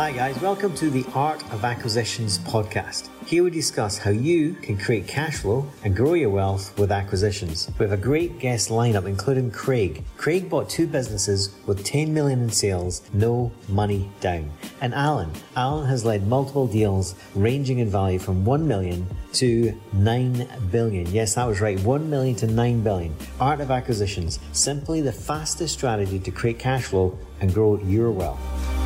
Hi, guys. Welcome to the Art of Acquisitions podcast. Here we discuss how you can create cash flow and grow your wealth with acquisitions. We have a great guest lineup, including Craig. Craig bought two businesses with 10 million in sales, no money down. And Alan. Alan has led multiple deals ranging in value from 1 million to 9 billion. Yes, that was right. 1 million to 9 billion. Art of Acquisitions. Simply the fastest strategy to create cash flow and grow your wealth.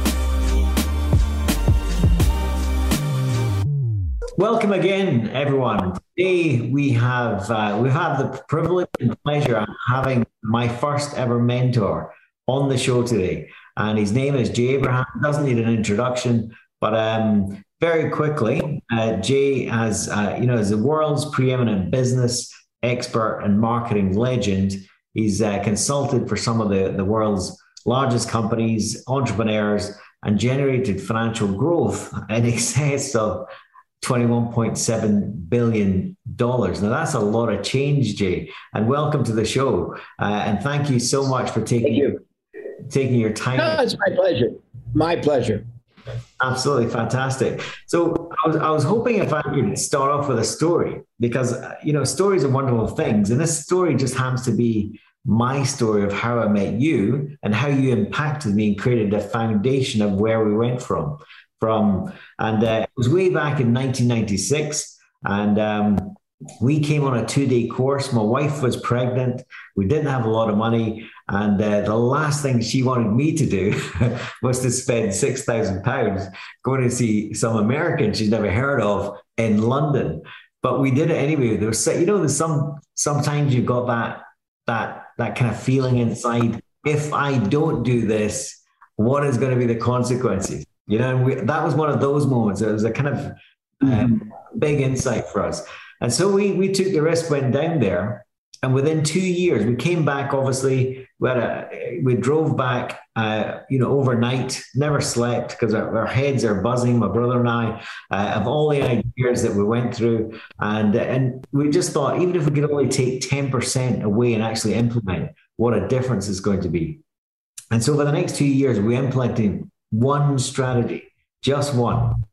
Welcome again, everyone. Today we have uh, we have the privilege and pleasure of having my first ever mentor on the show today, and his name is Jay Abraham. Doesn't need an introduction, but um, very quickly, uh, Jay has uh, you know is the world's preeminent business expert and marketing legend. He's uh, consulted for some of the the world's largest companies, entrepreneurs, and generated financial growth in excess of $21.7 billion. Now, that's a lot of change, Jay. And welcome to the show. Uh, and thank you so much for taking, you. taking your time. No, it's my pleasure. My pleasure. Absolutely fantastic. So I was, I was hoping if I could start off with a story because, you know, stories are wonderful things. And this story just happens to be my story of how I met you and how you impacted me and created a foundation of where we went from from, and uh, it was way back in 1996. And um, we came on a two day course. My wife was pregnant. We didn't have a lot of money. And uh, the last thing she wanted me to do was to spend £6,000 going to see some American she'd never heard of in London. But we did it anyway. There was, you know, there's some, sometimes you've got that, that, that kind of feeling inside. If I don't do this, what is going to be the consequences? You know, we, that was one of those moments. It was a kind of um, mm-hmm. big insight for us. And so we we took the risk, went down there, and within two years we came back. Obviously, we had a, we drove back, uh, you know, overnight. Never slept because our, our, heads are buzzing. My brother and I uh, of all the ideas that we went through, and and we just thought even if we could only take ten percent away and actually implement, what a difference is going to be. And so for the next two years, we implemented one strategy, just one.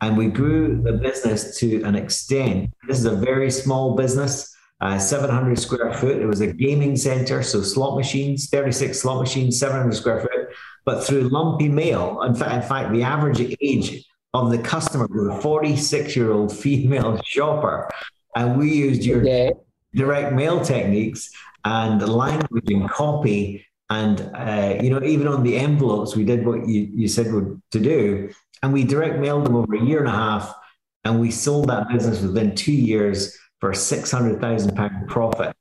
And we grew the business to an extent. This is a very small business, uh, 700 square foot. It was a gaming center, so slot machines, 36 slot machines, 700 square foot. But through lumpy mail, in fact, in fact, the average age of the customer was a 46 year old female shopper. And we used your okay. direct mail techniques and language and copy and uh, you know, even on the envelopes, we did what you, you said would, to do, and we direct mailed them over a year and a half, and we sold that business within two years for a six hundred thousand pound profit.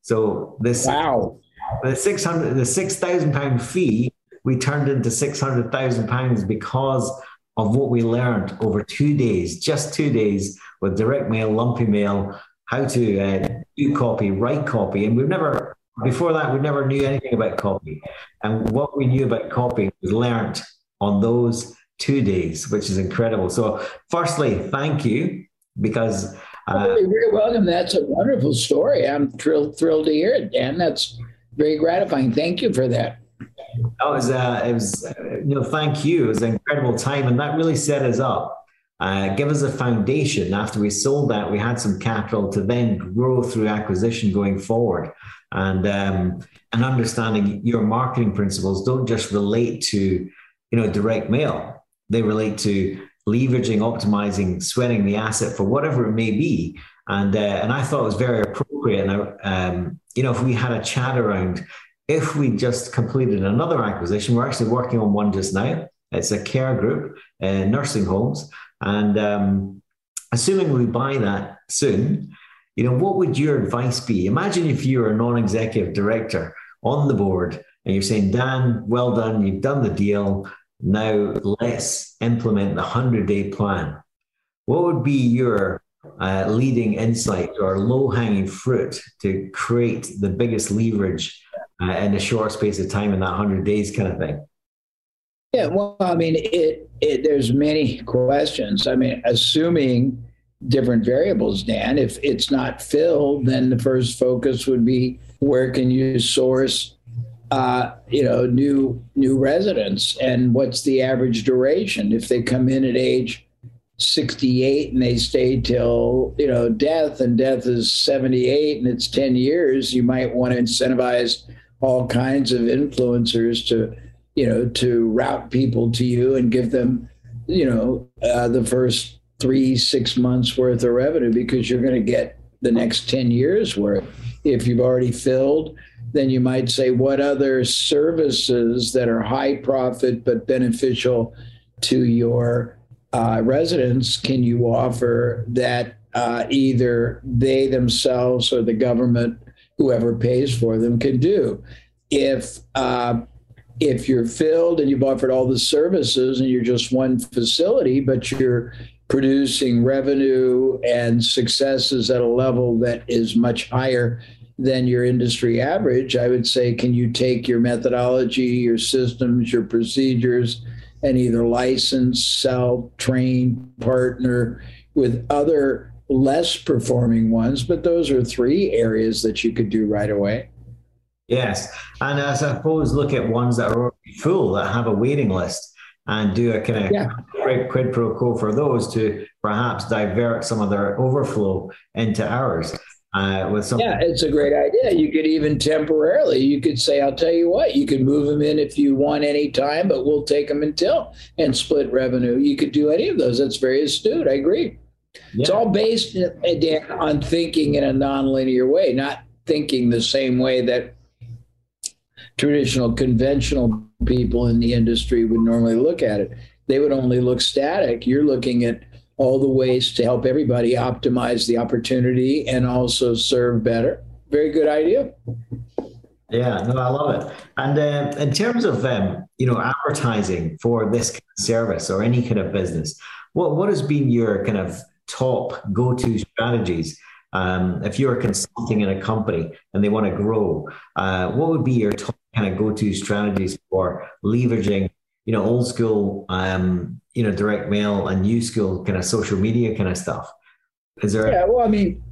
So this wow, the six hundred the six thousand pound fee we turned into six hundred thousand pounds because of what we learned over two days, just two days with direct mail, lumpy mail, how to uh, do copy, write copy, and we've never before that, we never knew anything about copy. And what we knew about copy was learnt on those two days, which is incredible. So, firstly, thank you because. Uh, you're welcome. That's a wonderful story. I'm thrilled, thrilled to hear it, Dan. That's very gratifying. Thank you for that. That was, uh, it was, you know, thank you. It was an incredible time, and that really set us up. Uh, give us a foundation. After we sold that, we had some capital to then grow through acquisition going forward and um, and understanding your marketing principles don't just relate to you know direct mail. They relate to leveraging optimizing sweating the asset for whatever it may be. And uh, and i thought it was very appropriate. And um, you know if we had a chat around if we just completed another acquisition we're actually working on one just now. It's a care group uh, nursing homes. And um, assuming we buy that soon you know, what would your advice be? Imagine if you were a non-executive director on the board and you're saying, Dan, well done, you've done the deal. Now let's implement the 100-day plan. What would be your uh, leading insight or low-hanging fruit to create the biggest leverage uh, in a short space of time in that 100 days kind of thing? Yeah, well, I mean, it, it there's many questions. I mean, assuming different variables, Dan. If it's not filled, then the first focus would be where can you source uh, you know, new new residents and what's the average duration if they come in at age 68 and they stay till you know death and death is 78 and it's 10 years you might want to incentivize all kinds of influencers to you know to route people to you and give them you know uh, the first three six months worth of revenue because you're going to get the next 10 years worth if you've already filled then you might say what other services that are high profit but beneficial to your uh, residents can you offer that uh, either they themselves or the government, whoever pays for them, can do. If uh, if you're filled and you've offered all the services and you're just one facility, but you're producing revenue and successes at a level that is much higher than your industry average, I would say, can you take your methodology, your systems, your procedures, and either license, sell, train, partner with other less performing ones? But those are three areas that you could do right away. Yes. And as I suppose look at ones that are already full, that have a waiting list, and do a kind of yeah. quid pro quo for those to perhaps divert some of their overflow into ours uh, with some. Yeah, it's a great idea. You could even temporarily, you could say, "I'll tell you what, you can move them in if you want any time, but we'll take them until and split revenue." You could do any of those. That's very astute. I agree. Yeah. It's all based uh, Dan, on thinking in a nonlinear way, not thinking the same way that traditional conventional people in the industry would normally look at it. They would only look static. You're looking at all the ways to help everybody optimize the opportunity and also serve better. Very good idea. Yeah, no, I love it. And uh, in terms of um, you know advertising for this service or any kind of business, what what has been your kind of top go to strategies? Um, if you're consulting in a company and they want to grow, uh, what would be your top kind of go to strategies for leveraging you know, old school, um, you know, direct mail and new school kind of social media kind of stuff? Is there? Yeah, well, I mean,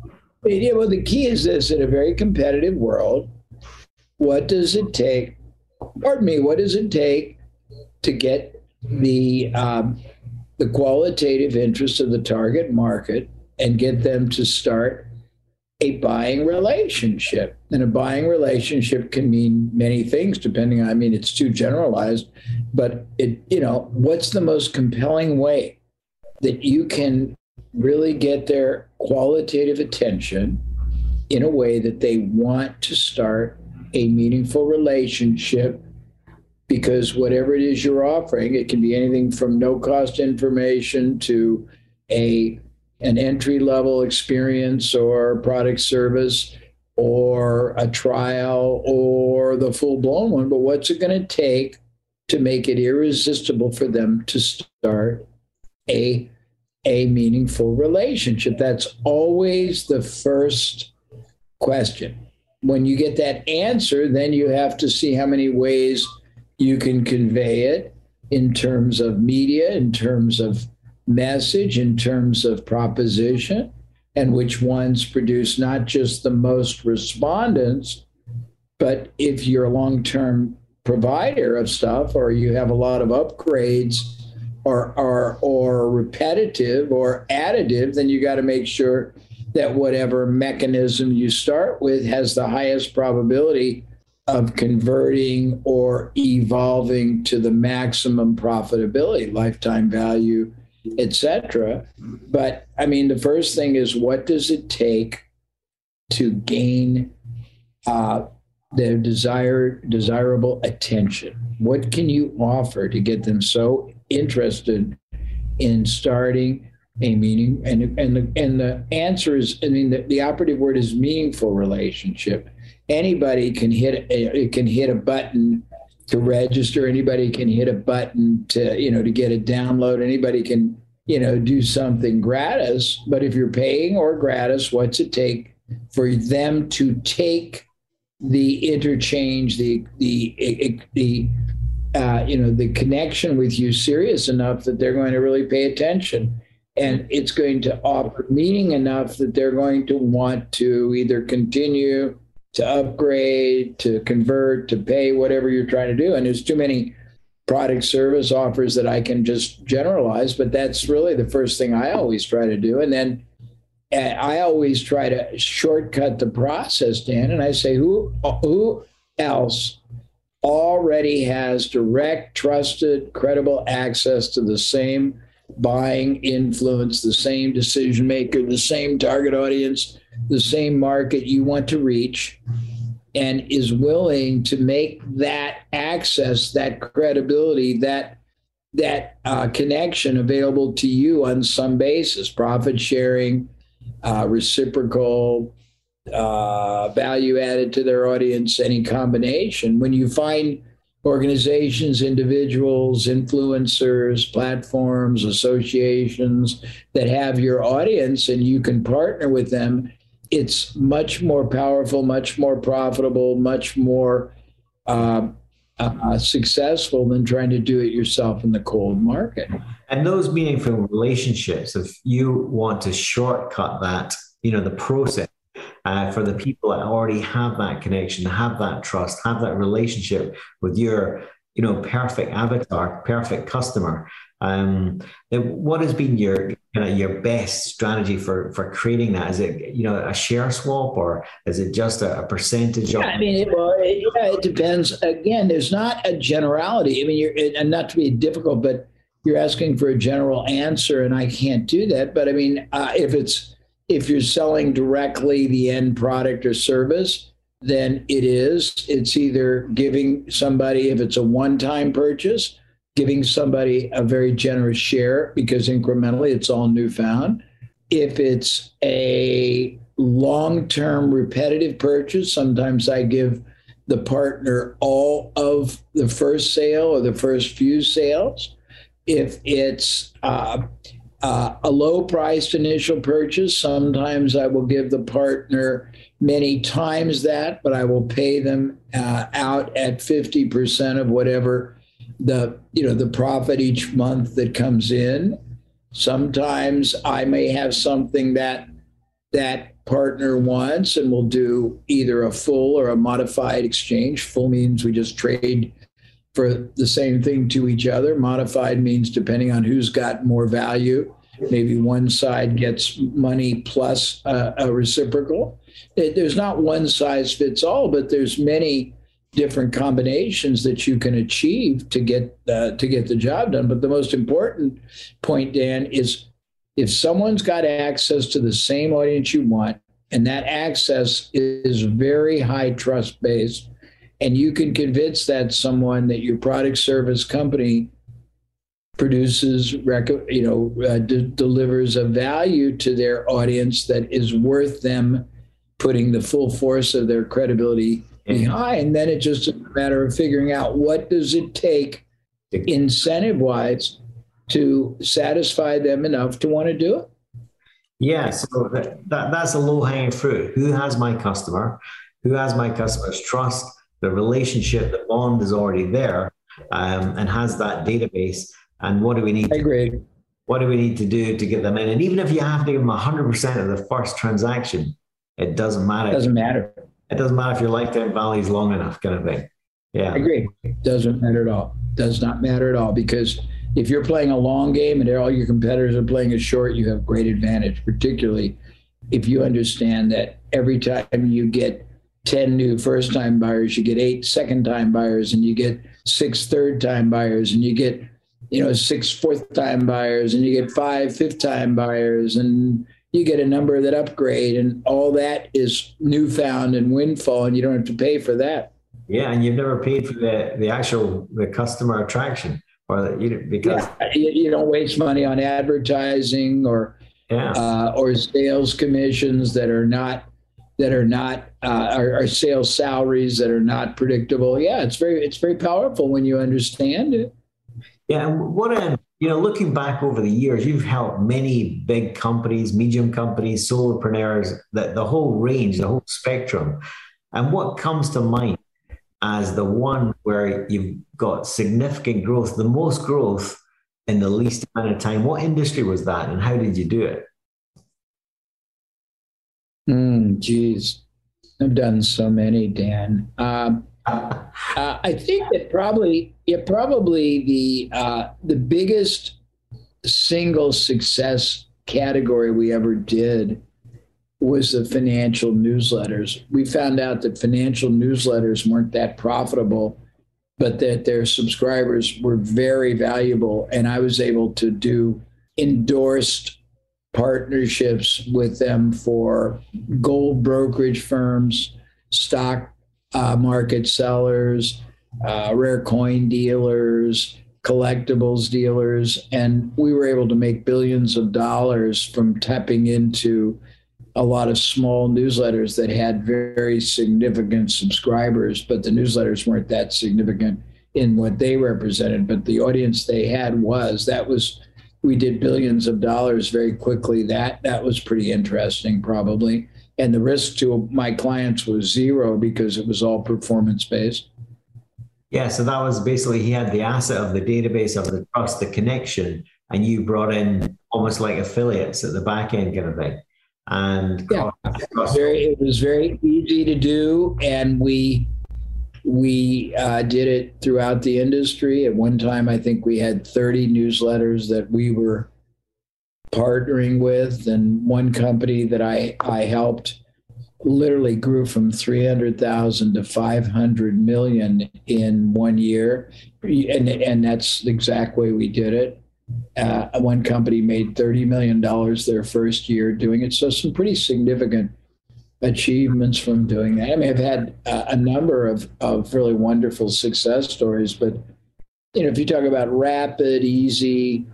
yeah, well, the key is this: in a very competitive world, what does it take? Pardon me. What does it take to get the um, the qualitative interest of the target market and get them to start a buying relationship. And a buying relationship can mean many things, depending I mean, it's too generalized, but it, you know, what's the most compelling way that you can really get their qualitative attention in a way that they want to start a meaningful relationship because whatever it is you're offering, it can be anything from no cost information to a an entry level experience or product service or a trial or the full blown one, but what's it going to take to make it irresistible for them to start a a meaningful relationship? That's always the first question. When you get that answer, then you have to see how many ways you can convey it in terms of media, in terms of message in terms of proposition and which ones produce not just the most respondents, but if you're a long term provider of stuff or you have a lot of upgrades or, or, or repetitive or additive, then you got to make sure that whatever mechanism you start with has the highest probability of converting or evolving to the maximum profitability, lifetime value, etc. But I mean, the first thing is what does it take to gain uh, their desired desirable attention? What can you offer to get them so interested in starting a meaning? And and the and the answer is, I mean, the, the operative word is meaningful relationship. Anybody can hit it can hit a button to register. Anybody can hit a button to, you know, to get a download. Anybody can, you know, do something gratis. But if you're paying or gratis, what's it take for them to take the interchange, the the the uh, you know the connection with you serious enough that they're going to really pay attention, and it's going to offer meaning enough that they're going to want to either continue to upgrade, to convert, to pay, whatever you're trying to do. And there's too many product service offers that I can just generalize, but that's really the first thing I always try to do. And then eh, I always try to shortcut the process, Dan, and I say, who who else already has direct, trusted, credible access to the same buying influence, the same decision maker, the same target audience, the same market you want to reach, and is willing to make that access, that credibility, that that uh, connection available to you on some basis, profit sharing, uh, reciprocal, uh, value added to their audience, any combination. When you find organizations, individuals, influencers, platforms, associations that have your audience and you can partner with them, it's much more powerful, much more profitable, much more uh, uh, successful than trying to do it yourself in the cold market. And those meaningful relationships, if you want to shortcut that, you know, the process uh, for the people that already have that connection, have that trust, have that relationship with your, you know, perfect avatar, perfect customer. Um, what has been your kind of your best strategy for for creating that? Is it you know a share swap or is it just a, a percentage? Yeah, of- I mean, it, well, it, yeah, it depends. Again, there's not a generality. I mean, you're and not to be difficult, but you're asking for a general answer, and I can't do that. But I mean, uh, if it's if you're selling directly the end product or service, then it is. It's either giving somebody, if it's a one time purchase, giving somebody a very generous share because incrementally it's all newfound. If it's a long term repetitive purchase, sometimes I give the partner all of the first sale or the first few sales. If it's uh, uh, a low priced initial purchase. Sometimes I will give the partner many times that, but I will pay them uh, out at 50% of whatever the you know the profit each month that comes in. Sometimes I may have something that that partner wants and we'll do either a full or a modified exchange. Full means we just trade for the same thing to each other. Modified means depending on who's got more value, maybe one side gets money plus a, reciprocal. It, there's not one size fits all, but there's many different combinations that you can achieve to get uh, to get the job done. But the most important point, Dan, is if someone's got access to the same audience you want, and that access is very high trust based and you can convince that someone that your product service company produces you know uh, d- delivers a value to their audience that is worth them putting the full force of their credibility behind then it's just a matter of figuring out what does it take incentive wise to satisfy them enough to want to do it yeah so that, that that's a low hanging fruit who has my customer who has my customer's trust the relationship, the bond is already there um, and has that database. And what do we need? I agree. what do we need to do to get them in? And even if you have to give them 100% of the first transaction, it doesn't matter. It doesn't matter. It doesn't matter if your lifetime value is long enough, kind of thing. Yeah. I agree. Doesn't matter at all. Does not matter at all because if you're playing a long game and all your competitors are playing a short, you have great advantage, particularly if you understand that every time you get 10 new first time buyers, you get eight second time buyers, and you get six third time buyers, and you get, you know, six fourth time buyers, and you get five fifth time buyers, and you get a number that upgrade, and all that is newfound and windfall, and you don't have to pay for that. Yeah, and you've never paid for the the actual the customer attraction, or the, you because yeah, you, you don't waste money on advertising or yeah. uh, or sales commissions that are not that are not uh, are, are, sales salaries that are not predictable. Yeah, it's very it's very powerful when you understand it. Yeah, what a you know, looking back over the years, you've helped many big companies, medium companies, solopreneurs, the, the whole range, the whole spectrum. And what comes to mind as the one where you've got significant growth, the most growth in the least amount of time? What industry was that, and how did you do it? Mm, geez. I've done so many, Dan. Um, uh, I think that probably, yeah, probably the uh, the biggest single success category we ever did was the financial newsletters. We found out that financial newsletters weren't that profitable, but that their subscribers were very valuable, and I was able to do endorsed partnerships with them for gold brokerage firms, stock uh, market sellers, uh, rare coin dealers, collectibles dealers. And we were able to make billions of dollars from tapping into a lot of small newsletters that had very significant subscribers, but the newsletters weren't that significant in what they represented. But the audience they had was that was we did billions of dollars very quickly. That that was pretty interesting, probably. And the risk to my clients was zero because it was all performance based. Yeah, so that was basically he had the asset of the database of the trust, the connection, and you brought in almost like affiliates at the back end kind of thing. And yeah, very, it was very easy to do, and we we uh, did it throughout the industry. At one time, I think we had 30 newsletters that we were partnering with, and one company that I, I helped literally grew from 300,000 to 500 million in one year. And, and that's the exact way we did it. Uh, one company made $30 million their first year doing it. So, some pretty significant achievements from doing that. I mean, I've had uh, a number of, of really wonderful success stories, but you know, if you talk about rapid, easy,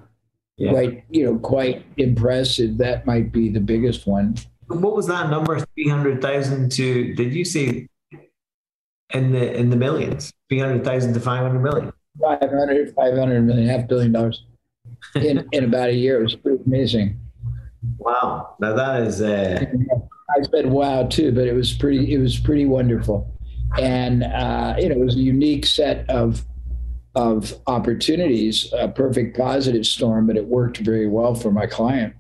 yeah. right, you know, quite impressive, that might be the biggest one. What was that number? Three hundred thousand to? Did you say in the in the millions? Three hundred thousand to five hundred million. 500, 500 million, half billion dollars in, in about a year. It was pretty amazing. Wow. Now that is uh, I said wow too, but it was pretty. It was pretty wonderful, and uh, you know, it was a unique set of of opportunities, a perfect positive storm, but it worked very well for my client.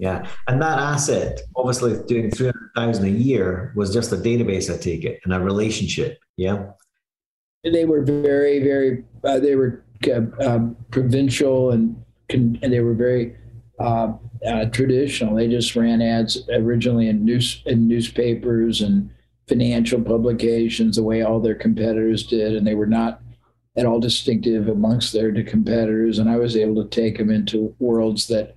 Yeah, and that asset, obviously, doing three hundred thousand a year was just a database. I take it, and a relationship. Yeah, they were very, very. Uh, they were uh, um, provincial and and they were very uh, uh, traditional. They just ran ads originally in news in newspapers and financial publications, the way all their competitors did, and they were not at all distinctive amongst their competitors. And I was able to take them into worlds that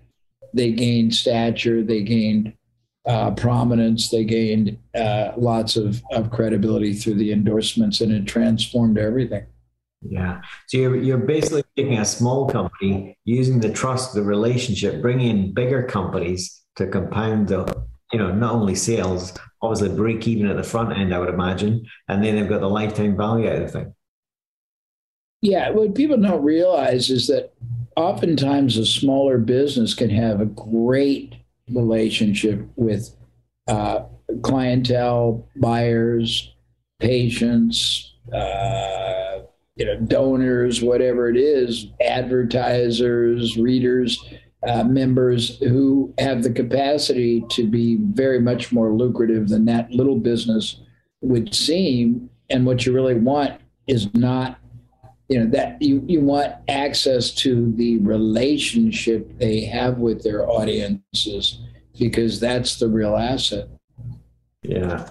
they gained stature, they gained uh, prominence, they gained uh, lots of, of credibility through the endorsements, and it transformed everything. Yeah. So you're, you're basically taking a small company, using the trust, the relationship, bringing in bigger companies to compound the, you know, not only sales, obviously break even at the front end, I would imagine, and then they've got the lifetime value out of the thing. Yeah. What people don't realize is that oftentimes a smaller business can have a great relationship with uh, clientele, buyers, patients, uh, you know, donors, whatever it is, advertisers, readers, uh, members who have the capacity to be very much more lucrative than that little business would seem. And what you really want is not, you know, that you, you want access to the relationship they have with their audiences because that's the real asset. Yeah.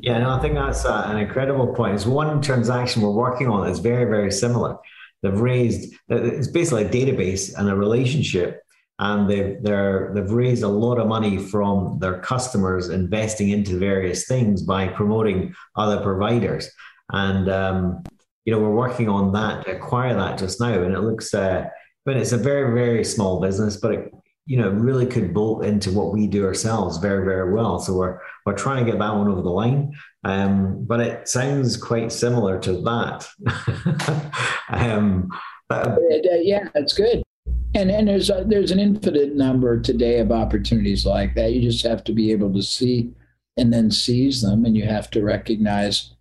Yeah, no, I think that's uh, an incredible point. It's one transaction we're working on that's very, very similar. They've raised it's basically a database and a relationship, and they've they're they've raised a lot of money from their customers investing into various things by promoting other providers. And um, you know, we're working on that to acquire that just now, and it looks. Uh, but it's a very, very small business, but it, you know, really could bolt into what we do ourselves very, very well. So we're we're trying to get that one over the line. Um, but it sounds quite similar to that. um, but, yeah, that's good. And and there's a, there's an infinite number today of opportunities like that. You just have to be able to see and then seize them, and you have to recognize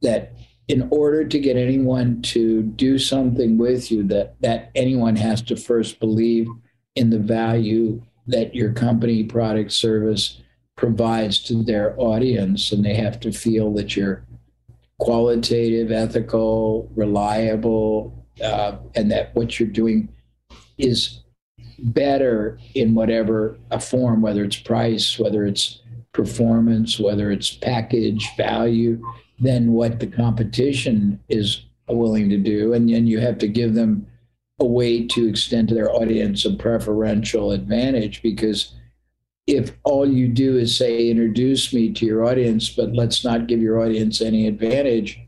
that in order to get anyone to do something with you, that that anyone has to first believe in the value that your company, product, service provides to their audience, and they have to feel that you're qualitative, ethical, reliable, uh, and that what you're doing is better in whatever a form, whether it's price, whether it's performance, whether it's package value, than what the competition is willing to do. And then you have to give them a way to extend to their audience a preferential advantage because if all you do is say introduce me to your audience but let's not give your audience any advantage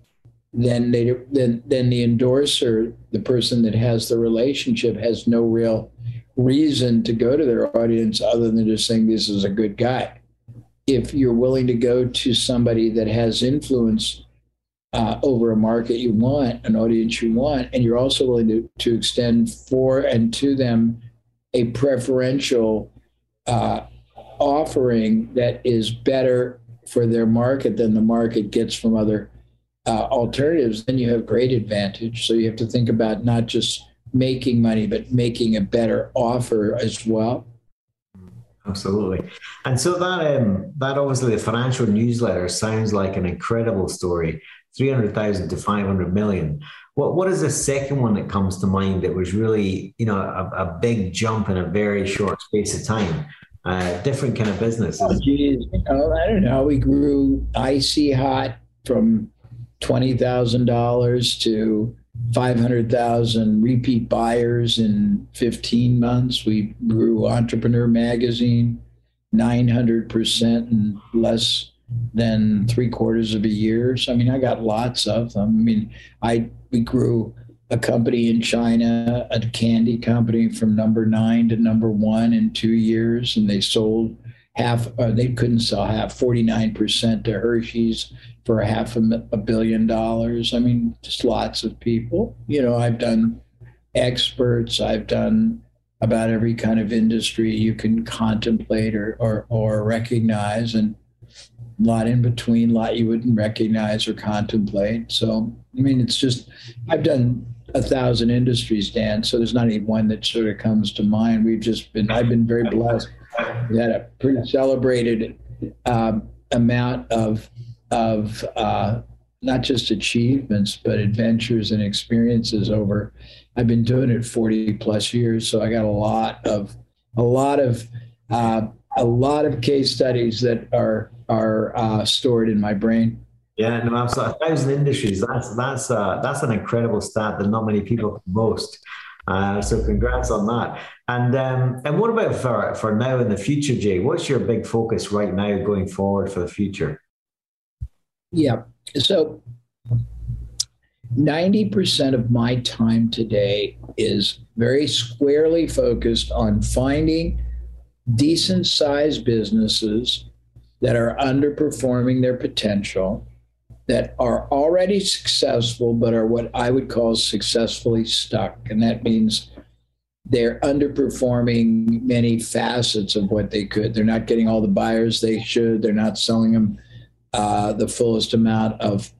then they then then the endorser the person that has the relationship has no real reason to go to their audience other than just saying this is a good guy if you're willing to go to somebody that has influence uh, over a market you want, an audience you want, and you're also willing to, to extend for and to them a preferential uh, offering that is better for their market than the market gets from other uh, alternatives, then you have great advantage. So you have to think about not just making money, but making a better offer as well. Absolutely. And so that um, that obviously the financial newsletter sounds like an incredible story. 300,000 to 500 million. What, what is the second one that comes to mind that was really, you know, a, a big jump in a very short space of time? Uh, different kind of business. Oh, I don't know. We grew Icy Hot from $20,000 to 500,000 repeat buyers in 15 months. We grew Entrepreneur Magazine 900% in less than three quarters of a year. So I mean, I got lots of them. I mean, I we grew a company in China, a candy company from number nine to number one in two years, and they sold half. Uh, they couldn't sell half, forty nine percent to Hershey's for half a, a billion dollars. I mean, just lots of people. You know, I've done experts. I've done about every kind of industry you can contemplate or, or, or recognize and a lot in between, a lot you wouldn't recognize or contemplate. So, I mean, it's just, I've done a thousand industries, Dan. So there's not any one that sort of comes to mind. We've just been, I've been very blessed. We had a pretty celebrated uh, amount of, of uh, not just achievements, but adventures and experiences over, I've been doing it 40 plus years. So I got a lot of, a lot of, uh, a lot of case studies that are are uh, stored in my brain. Yeah, no, absolutely. A thousand industries. That's that's uh, that's an incredible stat that not many people boast. Uh, so congrats on that. And um, and what about for for now in the future, Jay? What's your big focus right now going forward for the future? Yeah. So 90% of my time today is very squarely focused on finding decent sized businesses that are underperforming their potential, that are already successful, but are what I would call successfully stuck. And that means they're underperforming many facets of what they could. They're not getting all the buyers they should, they're not selling them uh, the fullest amount of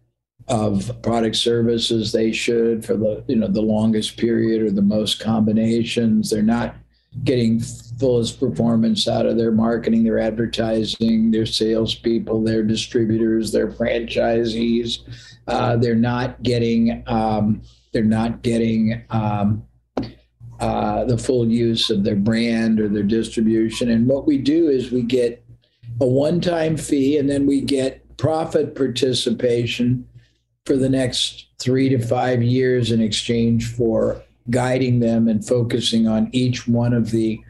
of product services they should for the you know the longest period or the most combinations they're not getting fullest performance out of their marketing, their advertising, their salespeople, their distributors, their franchisees. Uh, they're not getting um, they're not getting um, uh, the full use of their brand or their distribution. And what we do is we get a one-time fee, and then we get profit participation for the next three to five years in exchange for guiding them and focusing on each one of the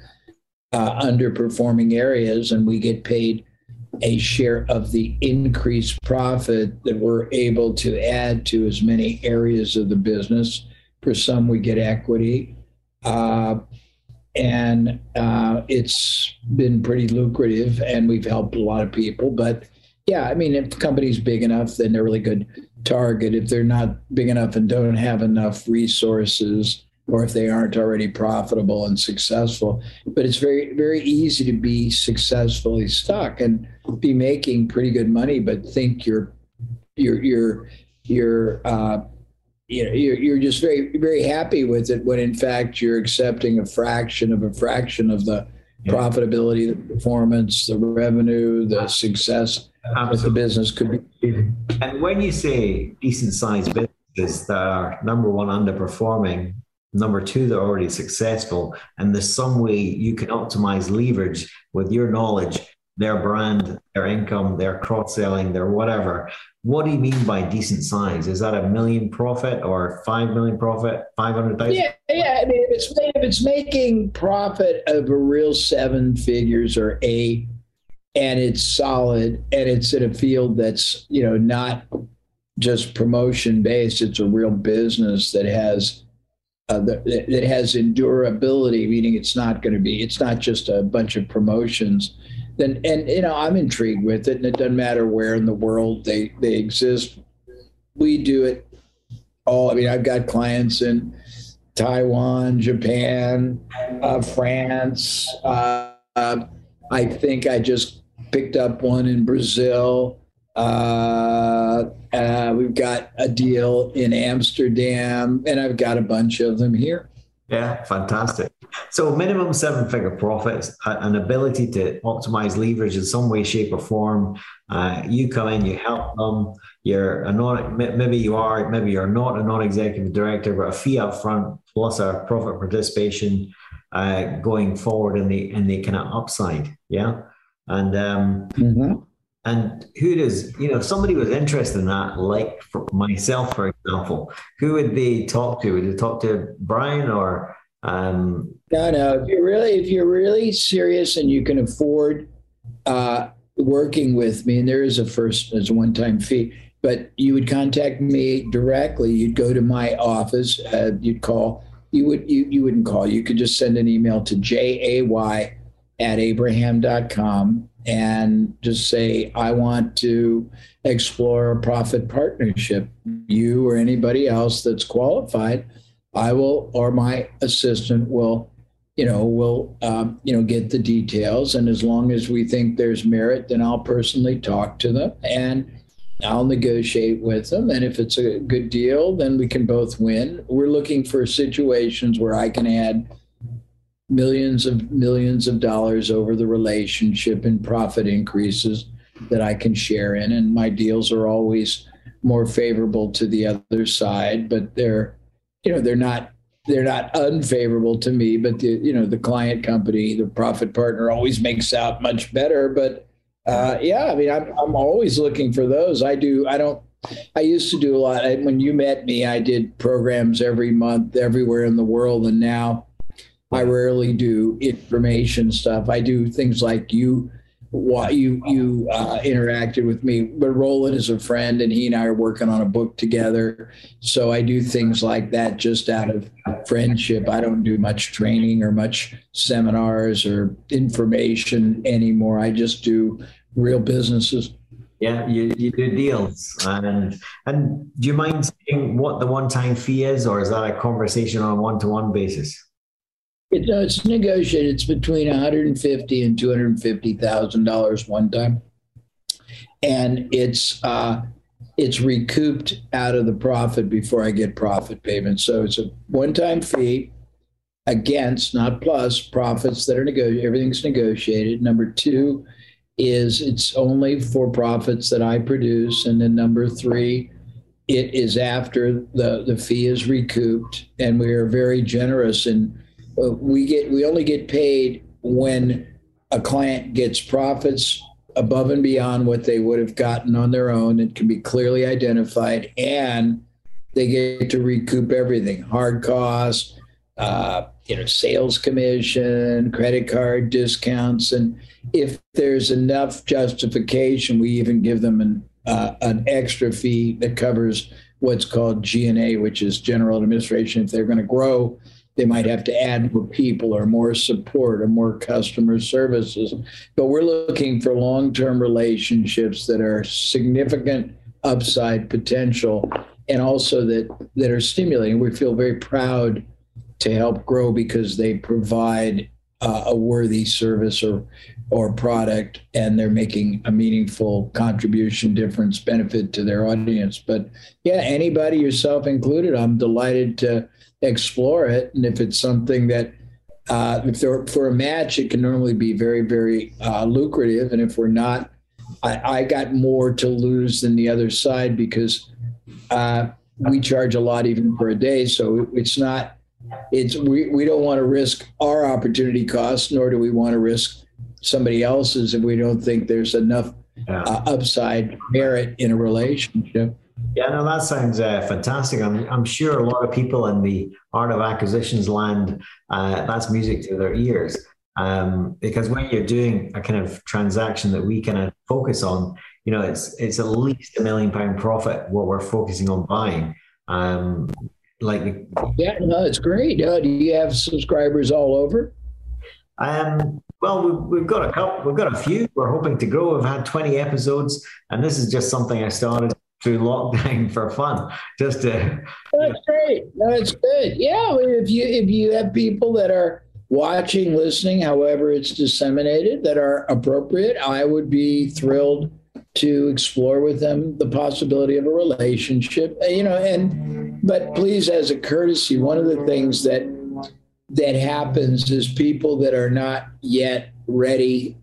uh, underperforming areas, and we get paid a share of the increased profit that we're able to add to as many areas of the business. For some, we get equity. Uh, and uh, it's been pretty lucrative, and we've helped a lot of people. But yeah, I mean, if the company's big enough, then they're really good target. If they're not big enough and don't have enough resources, or if they aren't already profitable and successful. But it's very, very easy to be successfully stuck and be making pretty good money, but think you're, you're, you're, you're, uh, you know, you're, you're just very, very happy with it when in fact you're accepting a fraction of a fraction of the yeah. profitability, the performance, the revenue, the success. That the business could be. And when you say decent sized businesses that are number one underperforming, number two they're already successful, and there's some way you can optimize leverage with your knowledge, their brand, their income, their cross selling, their whatever. What do you mean by decent size? Is that a million profit or five million profit, five hundred thousand? Yeah, yeah. I mean, if it's if it's making profit of a real seven figures or eight, and it's solid, and it's in a field that's you know not just promotion based. It's a real business that has uh, that, that has endurability, meaning it's not going to be. It's not just a bunch of promotions then and you know I'm intrigued with it, and it doesn't matter where in the world they they exist. We do it all. I mean, I've got clients in Taiwan, Japan, uh, France. Uh, I think I just picked up one in Brazil. Uh, uh, we've got a deal in Amsterdam, and I've got a bunch of them here. Yeah, fantastic. So minimum seven figure profits, an ability to optimize leverage in some way, shape, or form. Uh, you come in, you help them. You're a non, maybe you are, maybe you're not a non-executive director, but a fee up front plus a profit participation uh, going forward in the in the kind of upside. Yeah, and um, mm-hmm. and who does you know if somebody was interested in that, like for myself, for example, who would they talk to? Would they talk to Brian or um, no, no. If you're really, if you're really serious and you can afford uh, working with me, and there is a first, there's a one-time fee, but you would contact me directly. You'd go to my office. Uh, you'd call. You would you you wouldn't call. You could just send an email to jay at abraham.com and just say I want to explore a profit partnership. You or anybody else that's qualified I will, or my assistant will, you know, will, um, you know, get the details. And as long as we think there's merit, then I'll personally talk to them and I'll negotiate with them. And if it's a good deal, then we can both win. We're looking for situations where I can add millions of millions of dollars over the relationship and profit increases that I can share in. And my deals are always more favorable to the other side, but they're you know they're not they're not unfavorable to me but the you know the client company the profit partner always makes out much better but uh, yeah i mean I'm, I'm always looking for those i do i don't i used to do a lot when you met me i did programs every month everywhere in the world and now i rarely do information stuff i do things like you why you you uh, interacted with me. But Roland is a friend, and he and I are working on a book together. So I do things like that just out of friendship. I don't do much training or much seminars or information anymore. I just do real businesses. Yeah, you, you do deals. And and do you mind saying what the one time fee is, or is that a conversation on a one to one basis? It, no, it's negotiated. It's between 150 and 250 thousand dollars one time, and it's uh, it's recouped out of the profit before I get profit payments. So it's a one-time fee against, not plus, profits that are negotiated. Everything's negotiated. Number two is it's only for profits that I produce, and then number three it is after the, the fee is recouped. And we are very generous in uh, we get we only get paid when a client gets profits above and beyond what they would have gotten on their own. It can be clearly identified, and they get to recoup everything: hard costs, uh, you know, sales commission, credit card discounts, and if there's enough justification, we even give them an uh, an extra fee that covers what's called G&A, which is general administration. If they're going to grow they might have to add more people or more support or more customer services. But we're looking for long term relationships that are significant upside potential and also that, that are stimulating. We feel very proud to help grow because they provide uh, a worthy service or or product and they're making a meaningful contribution difference benefit to their audience but yeah anybody yourself included i'm delighted to explore it. And if it's something that uh, if they're for a match, it can normally be very, very uh, lucrative. And if we're not, I, I, got more to lose than the other side because uh, we charge a lot even for a day. So it's not, it's we, we don't want to risk our opportunity cost, nor do we want to risk somebody else's if we don't think there's enough yeah. uh, upside merit in a relationship. Yeah, no, that sounds uh, fantastic. I'm, I'm sure a lot of people in the art of acquisitions land, uh, that's music to their ears. Um, because when you're doing a kind of transaction that we kind of focus on, you know, it's it's at least a million pound profit what we're focusing on buying. Um, like yeah, no, it's great. Uh, do you have subscribers all over? Um, well, we've, we've got a couple. We've got a few. We're hoping to grow. We've had 20 episodes, and this is just something I started through lockdown for fun, just to. That's great. That's good. Yeah, if you if you have people that are watching, listening, however it's disseminated, that are appropriate, I would be thrilled to explore with them the possibility of a relationship. Uh, you know, and but please, as a courtesy, one of the things that that happens is people that are not yet ready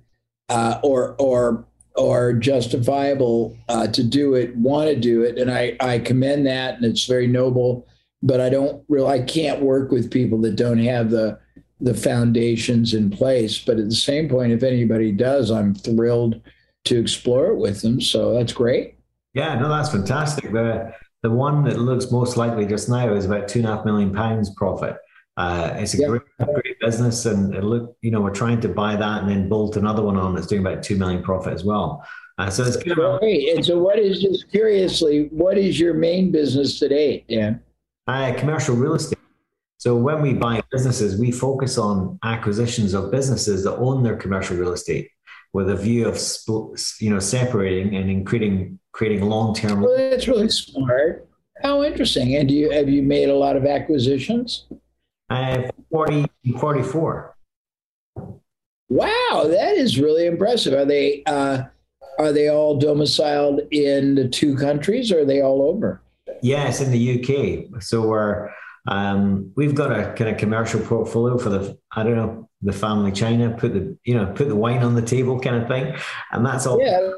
uh, or or or justifiable uh, to do it want to do it and I, I commend that and it's very noble but i don't really i can't work with people that don't have the the foundations in place but at the same point if anybody does i'm thrilled to explore it with them so that's great. Yeah no that's fantastic. The the one that looks most likely just now is about two and a half million pounds profit. Uh, it's a yeah. great, great business, and look, you know, we're trying to buy that and then bolt another one on that's doing about two million profit as well. Uh, so it's good. Great. And so, what is just curiously, what is your main business today, Dan? Uh, commercial real estate. So when we buy businesses, we focus on acquisitions of businesses that own their commercial real estate with a view of you know separating and creating creating long term. Well, that's really smart. How interesting! And do you have you made a lot of acquisitions? Uh, 40, 44. Wow, that is really impressive. Are they uh, are they all domiciled in the two countries, or are they all over? Yes, in the UK. So we're um, we've got a kind of commercial portfolio for the I don't know the family China. Put the you know put the wine on the table kind of thing, and that's all. Yeah,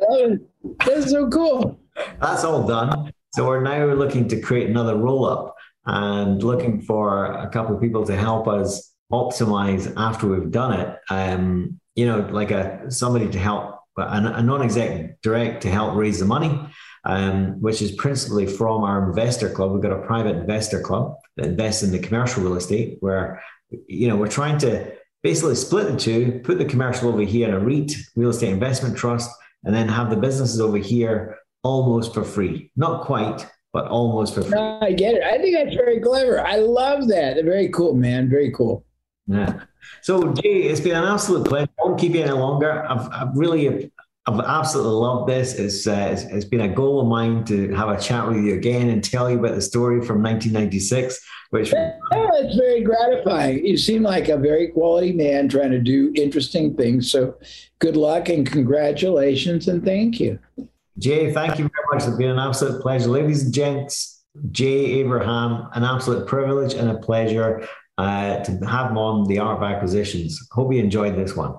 that's so cool. that's all done. So we're now looking to create another roll up and looking for a couple of people to help us optimize after we've done it. Um, you know, like a somebody to help a, non-exec direct to help raise the money, um, which is principally from our investor club. We've got a private investor club that invests in the commercial real estate, where you know we're trying to basically split the two, put the commercial over here in a REIT, real estate investment trust, and then have the businesses over here almost for free. Not quite, but almost for free. No, I get it. I think that's very clever. I love that. Very cool, man. Very cool. Yeah. So, Jay, it's been an absolute pleasure. I won't keep you any longer. I've, I've really, I've absolutely loved this. It's, uh, it's, it's been a goal of mine to have a chat with you again and tell you about the story from 1996. Which yeah, it's very gratifying. You seem like a very quality man trying to do interesting things. So, good luck and congratulations and thank you. Jay, thank you very much. It's been an absolute pleasure. Ladies and gents, Jay Abraham, an absolute privilege and a pleasure uh, to have him on the Art of Acquisitions. Hope you enjoyed this one.